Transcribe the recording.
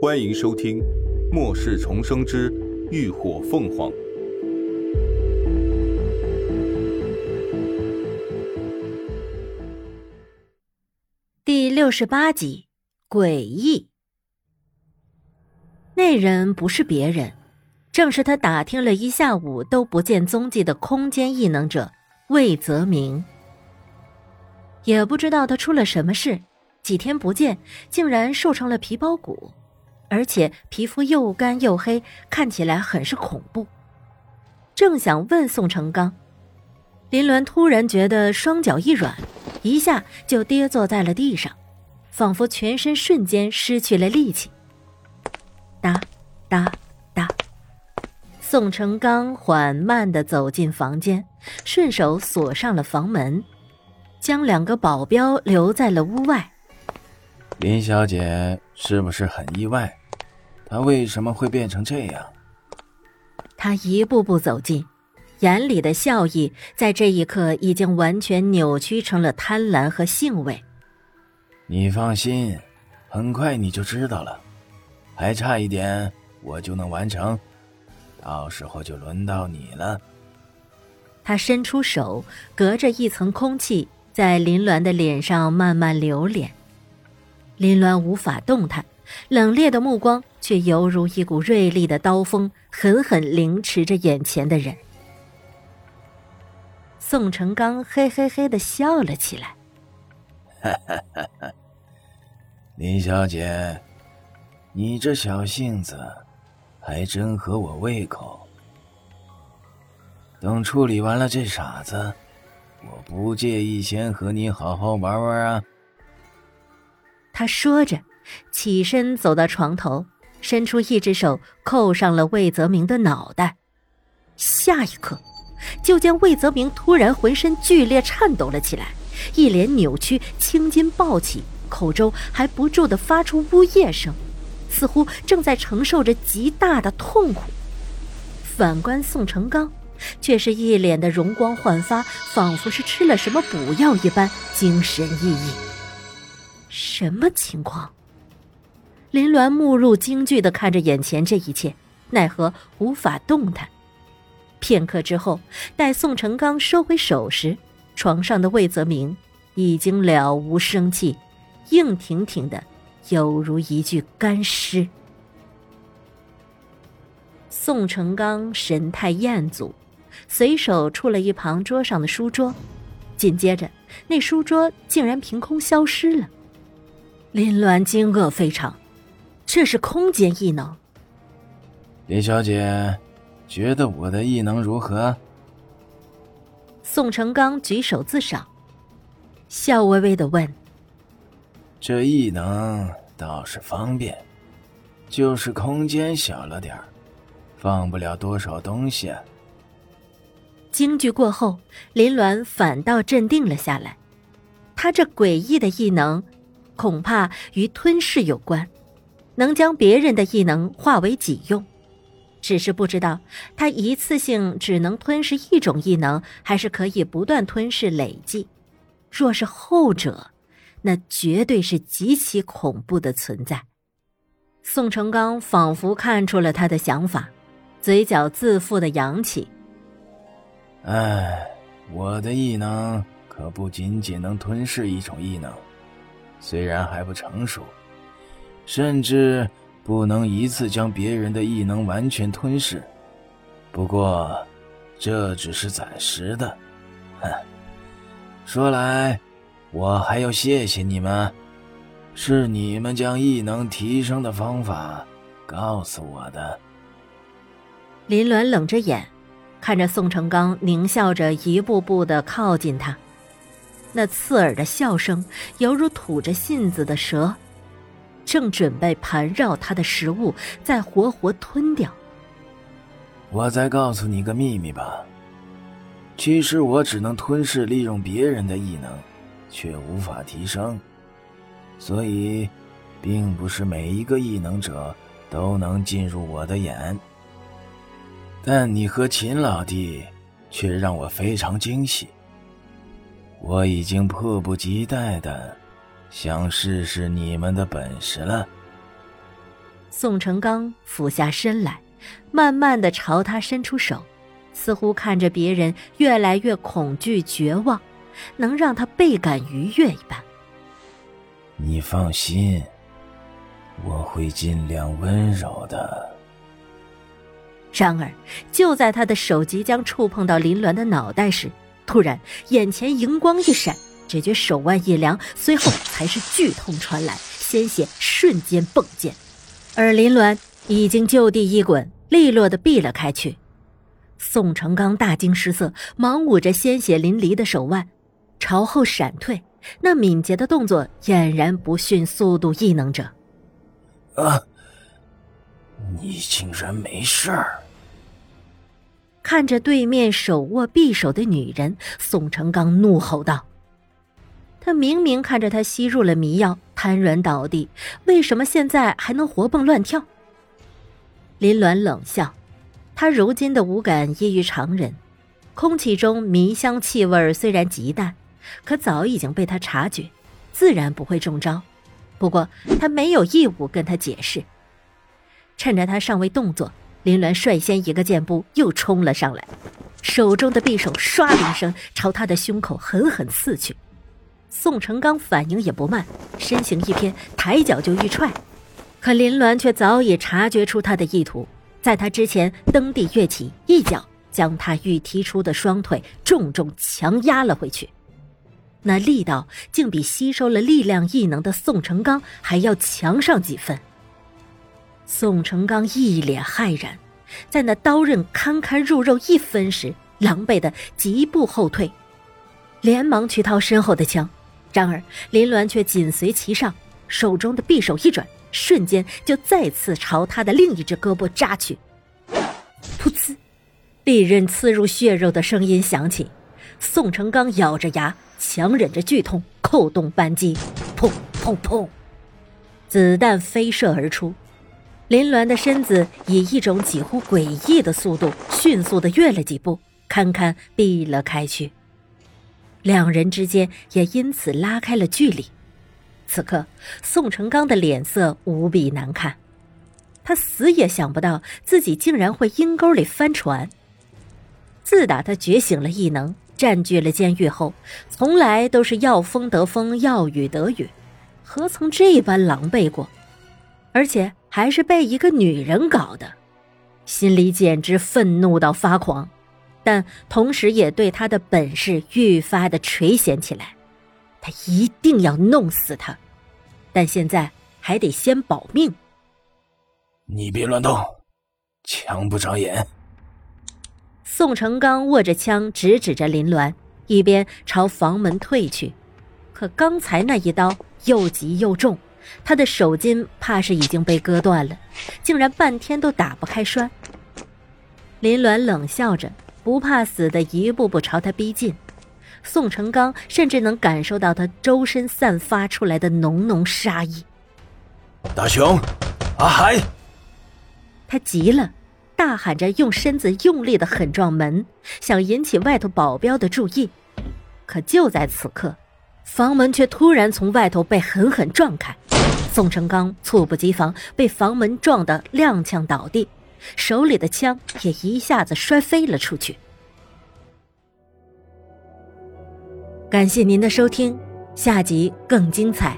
欢迎收听《末世重生之浴火凤凰》第六十八集。诡异，那人不是别人，正是他打听了一下午都不见踪迹的空间异能者魏泽明。也不知道他出了什么事，几天不见，竟然瘦成了皮包骨，而且皮肤又干又黑，看起来很是恐怖。正想问宋成刚，林鸾突然觉得双脚一软，一下就跌坐在了地上。仿佛全身瞬间失去了力气。哒，哒，哒。宋成刚缓慢的走进房间，顺手锁上了房门，将两个保镖留在了屋外。林小姐是不是很意外？她为什么会变成这样？他一步步走近，眼里的笑意在这一刻已经完全扭曲成了贪婪和兴味。你放心，很快你就知道了，还差一点我就能完成，到时候就轮到你了。他伸出手，隔着一层空气，在林鸾的脸上慢慢流连。林鸾无法动弹，冷冽的目光却犹如一股锐利的刀锋，狠狠凌迟着眼前的人。宋成刚嘿嘿嘿的笑了起来。林小姐，你这小性子还真合我胃口。等处理完了这傻子，我不介意先和你好好玩玩啊。他说着，起身走到床头，伸出一只手扣上了魏泽明的脑袋。下一刻，就见魏泽明突然浑身剧烈颤抖了起来。一脸扭曲，青筋暴起，口中还不住的发出呜咽声，似乎正在承受着极大的痛苦。反观宋成刚，却是一脸的容光焕发，仿佛是吃了什么补药一般，精神奕奕。什么情况？林鸾目露惊惧的看着眼前这一切，奈何无法动弹。片刻之后，待宋成刚收回手时。床上的魏泽明已经了无生气，硬挺挺的，犹如一具干尸。宋成刚神态艳足，随手触了一旁桌上的书桌，紧接着那书桌竟然凭空消失了。林鸾惊愕非常，这是空间异能。林小姐，觉得我的异能如何？宋成刚举手自赏，笑微微的问：“这异能倒是方便，就是空间小了点儿，放不了多少东西。”惊惧过后，林鸾反倒镇定了下来。他这诡异的异能，恐怕与吞噬有关，能将别人的异能化为己用。只是不知道，他一次性只能吞噬一种异能，还是可以不断吞噬累计。若是后者，那绝对是极其恐怖的存在。宋成刚仿佛看出了他的想法，嘴角自负的扬起。哎，我的异能可不仅仅能吞噬一种异能，虽然还不成熟，甚至。不能一次将别人的异能完全吞噬，不过这只是暂时的。哼，说来，我还要谢谢你们，是你们将异能提升的方法告诉我的。林鸾冷着眼，看着宋成刚狞笑着一步步的靠近他，那刺耳的笑声犹如吐着信子的蛇。正准备盘绕他的食物，再活活吞掉。我再告诉你个秘密吧。其实我只能吞噬利用别人的异能，却无法提升。所以，并不是每一个异能者都能进入我的眼。但你和秦老弟却让我非常惊喜。我已经迫不及待的。想试试你们的本事了。宋成刚俯下身来，慢慢的朝他伸出手，似乎看着别人越来越恐惧绝望，能让他倍感愉悦一般。你放心，我会尽量温柔的。然而，就在他的手即将触碰到林鸾的脑袋时，突然眼前荧光一闪，只觉手腕一凉，随后才是剧痛传来，鲜血瞬间迸溅。而林鸾已经就地一滚，利落的避了开去。宋成刚大惊失色，忙捂着鲜血淋漓的手腕，朝后闪退。那敏捷的动作俨然不逊速度异能者。啊！你竟然没事儿！看着对面手握匕首的女人，宋成刚怒吼道：“他明明看着她吸入了迷药，瘫软倒地，为什么现在还能活蹦乱跳？”林鸾冷笑，他如今的五感异于常人，空气中迷香气味虽然极淡，可早已经被他察觉，自然不会中招。不过他没有义务跟他解释。趁着他尚未动作，林鸾率先一个箭步又冲了上来，手中的匕首唰的一声朝他的胸口狠狠刺去。宋成刚反应也不慢，身形一偏，抬脚就欲踹。可林鸾却早已察觉出他的意图，在他之前蹬地跃起，一脚将他欲踢出的双腿重重强压了回去。那力道竟比吸收了力量异能的宋成刚还要强上几分。宋成刚一脸骇然，在那刀刃堪堪入肉一分时，狼狈的疾步后退，连忙去掏身后的枪。然而林鸾却紧随其上，手中的匕首一转。瞬间就再次朝他的另一只胳膊扎去，噗呲，利刃刺入血肉的声音响起。宋成刚咬着牙，强忍着剧痛，扣动扳机，砰砰砰，子弹飞射而出。林鸾的身子以一种几乎诡异的速度，迅速的跃了几步，堪堪避了开去。两人之间也因此拉开了距离。此刻，宋成刚的脸色无比难看，他死也想不到自己竟然会阴沟里翻船。自打他觉醒了异能，占据了监狱后，从来都是要风得风，要雨得雨，何曾这般狼狈过？而且还是被一个女人搞的，心里简直愤怒到发狂，但同时也对他的本事愈发的垂涎起来。他一定要弄死他，但现在还得先保命。你别乱动，枪不长眼。宋成刚握着枪，直指着林鸾，一边朝房门退去。可刚才那一刀又急又重，他的手筋怕是已经被割断了，竟然半天都打不开栓。林鸾冷笑着，不怕死的一步步朝他逼近。宋成刚甚至能感受到他周身散发出来的浓浓杀意。大雄，阿海！他急了，大喊着，用身子用力的狠撞门，想引起外头保镖的注意。可就在此刻，房门却突然从外头被狠狠撞开，宋成刚猝不及防，被房门撞得踉跄倒地，手里的枪也一下子摔飞了出去。感谢您的收听，下集更精彩。